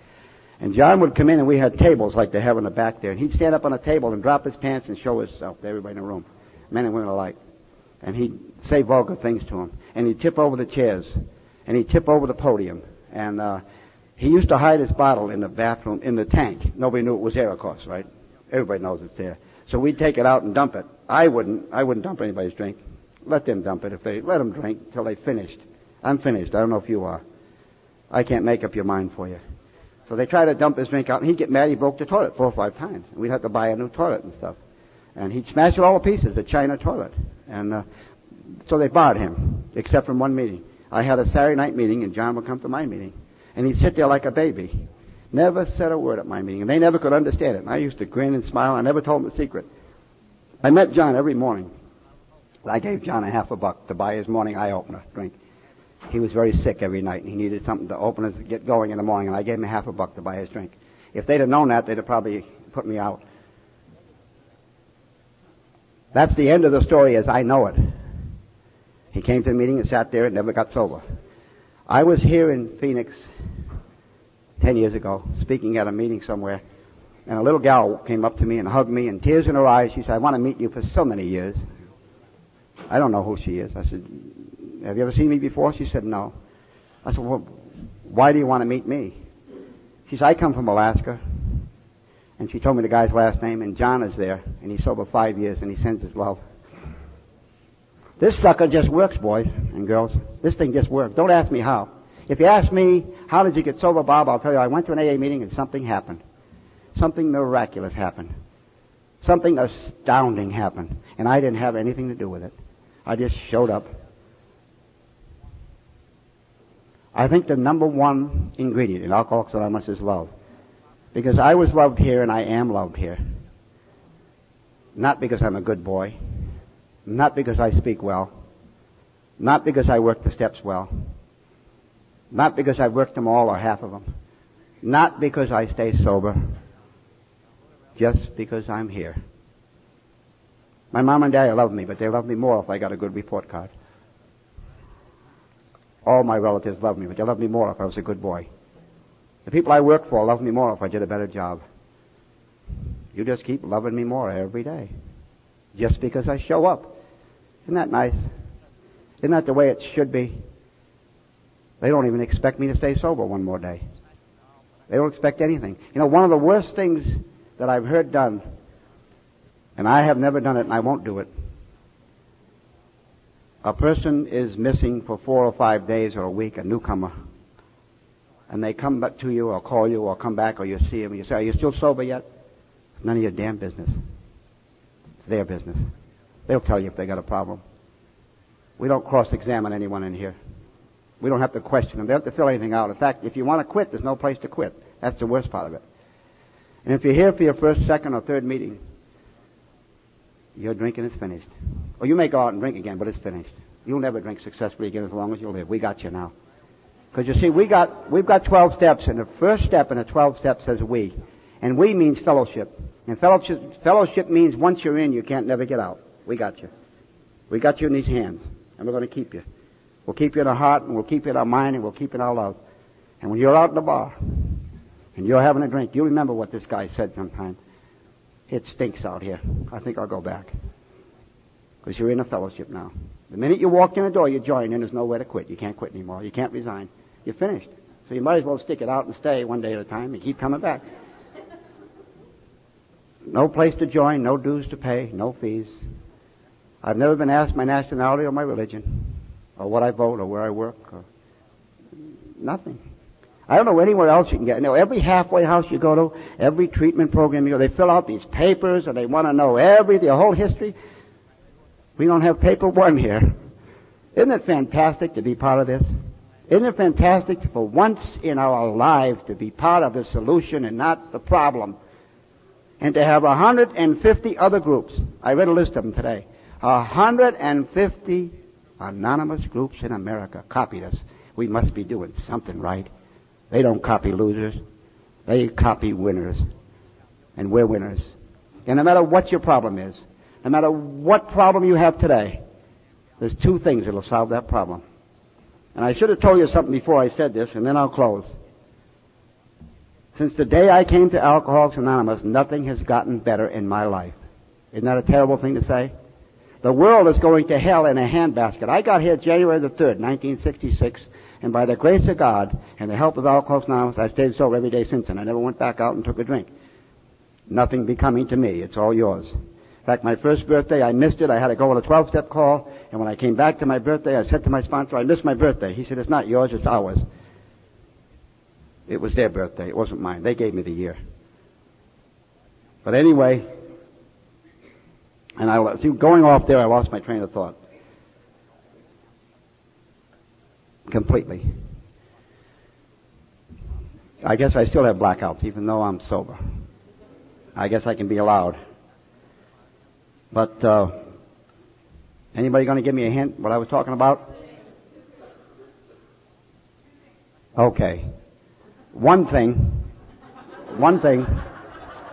And John would come in, and we had tables like they have in the back there, and he'd stand up on a table and drop his pants and show himself to everybody in the room, men and women alike. And he'd say vulgar things to them, and he'd tip over the chairs, and he'd tip over the podium, and uh, he used to hide his bottle in the bathroom in the tank. Nobody knew it was there, of course, right? Everybody knows it's there. So we'd take it out and dump it. I wouldn't. I wouldn't dump anybody's drink. Let them dump it if they let them drink till they finished. I'm finished. I don't know if you are. I can't make up your mind for you. So they tried to dump his drink out, and he'd get mad. He broke the toilet four or five times. We'd have to buy a new toilet and stuff. And he'd smash it all to pieces, the china toilet. And uh, so they barred him, except from one meeting. I had a Saturday night meeting, and John would come to my meeting, and he'd sit there like a baby. Never said a word at my meeting, and they never could understand it. And I used to grin and smile. I never told them the secret. I met John every morning. I gave John a half a buck to buy his morning eye opener drink. He was very sick every night, and he needed something to open his get going in the morning, and I gave him a half a buck to buy his drink. If they'd have known that, they'd have probably put me out. That's the end of the story as I know it. He came to the meeting and sat there and never got sober. I was here in Phoenix ten years ago, speaking at a meeting somewhere, and a little gal came up to me and hugged me, and tears in her eyes. She said, "I want to meet you for so many years." I don't know who she is. I said, Have you ever seen me before? She said, No. I said, Well, why do you want to meet me? She said, I come from Alaska. And she told me the guy's last name, and John is there, and he's sober five years, and he sends his love. This sucker just works, boys and girls. This thing just works. Don't ask me how. If you ask me, how did you get sober, Bob, I'll tell you, I went to an AA meeting and something happened. Something miraculous happened. Something astounding happened. And I didn't have anything to do with it. I just showed up. I think the number one ingredient in Alcoholics Anonymous is love. Because I was loved here and I am loved here. Not because I'm a good boy. Not because I speak well. Not because I work the steps well. Not because I've worked them all or half of them. Not because I stay sober. Just because I'm here. My mom and dad love me, but they love me more if I got a good report card. All my relatives love me, but they love me more if I was a good boy. The people I work for love me more if I did a better job. You just keep loving me more every day. Just because I show up. Isn't that nice? Isn't that the way it should be? They don't even expect me to stay sober one more day. They don't expect anything. You know, one of the worst things that I've heard done, and I have never done it and I won't do it, a person is missing for four or five days or a week, a newcomer, and they come back to you or call you or come back or you see them and you say, Are you still sober yet? None of your damn business. It's their business. They'll tell you if they got a problem. We don't cross examine anyone in here. We don't have to question them. They don't have to fill anything out. In fact, if you want to quit, there's no place to quit. That's the worst part of it. And if you're here for your first, second, or third meeting, your drinking is finished. Or you may go out and drink again, but it's finished. You'll never drink successfully again as long as you live. We got you now. Because you see, we got, we've got 12 steps, and the first step in the 12 steps says we. And we means fellowship. And fellowship, fellowship means once you're in, you can't never get out. We got you. We got you in these hands, and we're going to keep you. We'll keep you in our heart, and we'll keep you in our mind, and we'll keep you in our love. And when you're out in the bar, and you're having a drink, you remember what this guy said sometime. It stinks out here. I think I'll go back. Because you're in a fellowship now. The minute you walk in the door, you join, and there's nowhere to quit. You can't quit anymore. You can't resign. You're finished. So you might as well stick it out and stay one day at a time and keep coming back. No place to join, no dues to pay, no fees. I've never been asked my nationality or my religion, or what I vote, or where I work, or nothing. I don't know anywhere else you can get. You know, every halfway house you go to, every treatment program you go, they fill out these papers, and they want to know everything, the whole history. We don't have paper one here. Isn't it fantastic to be part of this? Isn't it fantastic for once in our lives to be part of the solution and not the problem? And to have 150 other groups. I read a list of them today. 150 anonymous groups in America copied us. We must be doing something right. They don't copy losers. They copy winners. And we're winners. And no matter what your problem is, no matter what problem you have today, there's two things that'll solve that problem. And I should have told you something before I said this, and then I'll close. Since the day I came to Alcoholics Anonymous, nothing has gotten better in my life. Isn't that a terrible thing to say? The world is going to hell in a handbasket. I got here January the 3rd, 1966, and by the grace of God and the help of Alcoholics Anonymous, I've stayed sober every day since then. I never went back out and took a drink. Nothing becoming to me. It's all yours. In fact, my first birthday, I missed it. I had to go on a 12-step call. And when I came back to my birthday, I said to my sponsor, I missed my birthday. He said, it's not yours, it's ours. It was their birthday. It wasn't mine. They gave me the year. But anyway, and I, see, going off there, I lost my train of thought. Completely. I guess I still have blackouts, even though I'm sober. I guess I can be allowed. But uh, anybody going to give me a hint what I was talking about? Okay. One thing, one thing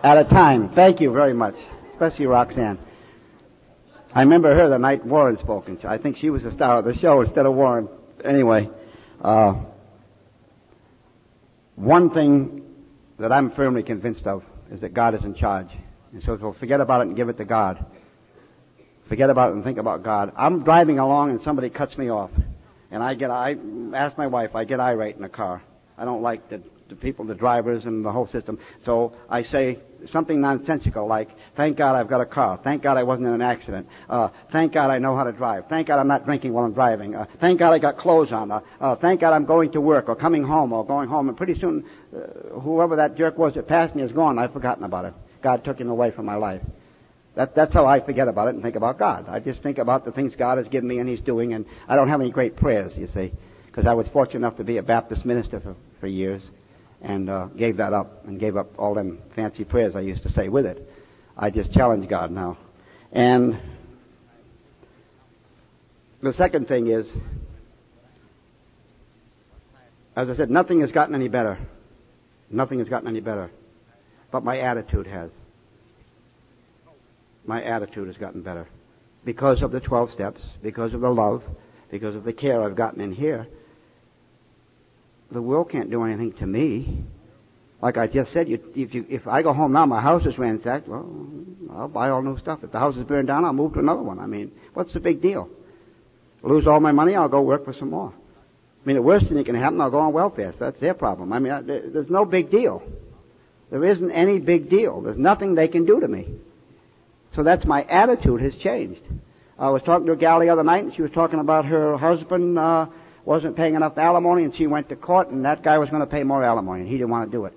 at a time. Thank you very much, especially Roxanne. I remember her the night Warren spoke, and I think she was the star of the show instead of Warren. Anyway, uh, one thing that I'm firmly convinced of is that God is in charge. And so, so forget about it and give it to God. Forget about it and think about God. I'm driving along and somebody cuts me off. And I get, I ask my wife, I get irate in the car. I don't like the, the people, the drivers, and the whole system. So I say something nonsensical like, thank God I've got a car. Thank God I wasn't in an accident. Uh, thank God I know how to drive. Thank God I'm not drinking while I'm driving. Uh, thank God I got clothes on. Uh, uh, thank God I'm going to work or coming home or going home. And pretty soon, uh, whoever that jerk was that passed me is gone. I've forgotten about it. God took him away from my life. That, that's how I forget about it and think about God. I just think about the things God has given me and He's doing, and I don't have any great prayers, you see, because I was fortunate enough to be a Baptist minister for, for years, and uh, gave that up and gave up all them fancy prayers I used to say with it. I just challenge God now. And the second thing is, as I said, nothing has gotten any better. Nothing has gotten any better. But my attitude has my attitude has gotten better. Because of the 12 steps, because of the love, because of the care I've gotten in here. The world can't do anything to me. Like I just said, you, if, you, if I go home now, my house is ransacked, well, I'll buy all new stuff. If the house is burned down, I'll move to another one. I mean, what's the big deal? Lose all my money, I'll go work for some more. I mean, the worst thing that can happen, I'll go on welfare. So that's their problem. I mean, I, there's no big deal. There isn't any big deal. There's nothing they can do to me. So that's my attitude has changed. I was talking to a gal the other night, and she was talking about her husband uh, wasn't paying enough alimony, and she went to court, and that guy was going to pay more alimony, and he didn't want to do it.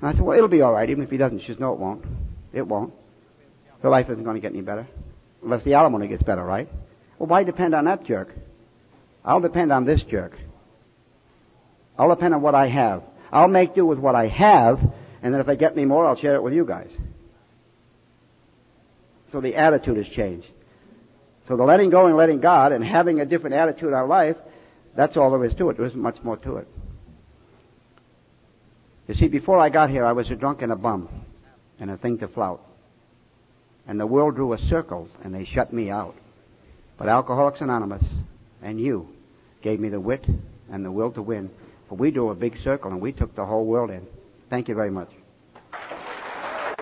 And I said, well, it'll be all right, even if he doesn't. She says, no, it won't. It won't. Her life isn't going to get any better unless the alimony gets better, right? Well, why depend on that jerk? I'll depend on this jerk. I'll depend on what I have. I'll make do with what I have, and then if they get me more, I'll share it with you guys. So the attitude has changed. So the letting go and letting God and having a different attitude in our life, that's all there is to it. There isn't much more to it. You see, before I got here, I was a drunk and a bum and a thing to flout. And the world drew a circle and they shut me out. But Alcoholics Anonymous and you gave me the wit and the will to win. For we drew a big circle and we took the whole world in. Thank you very much.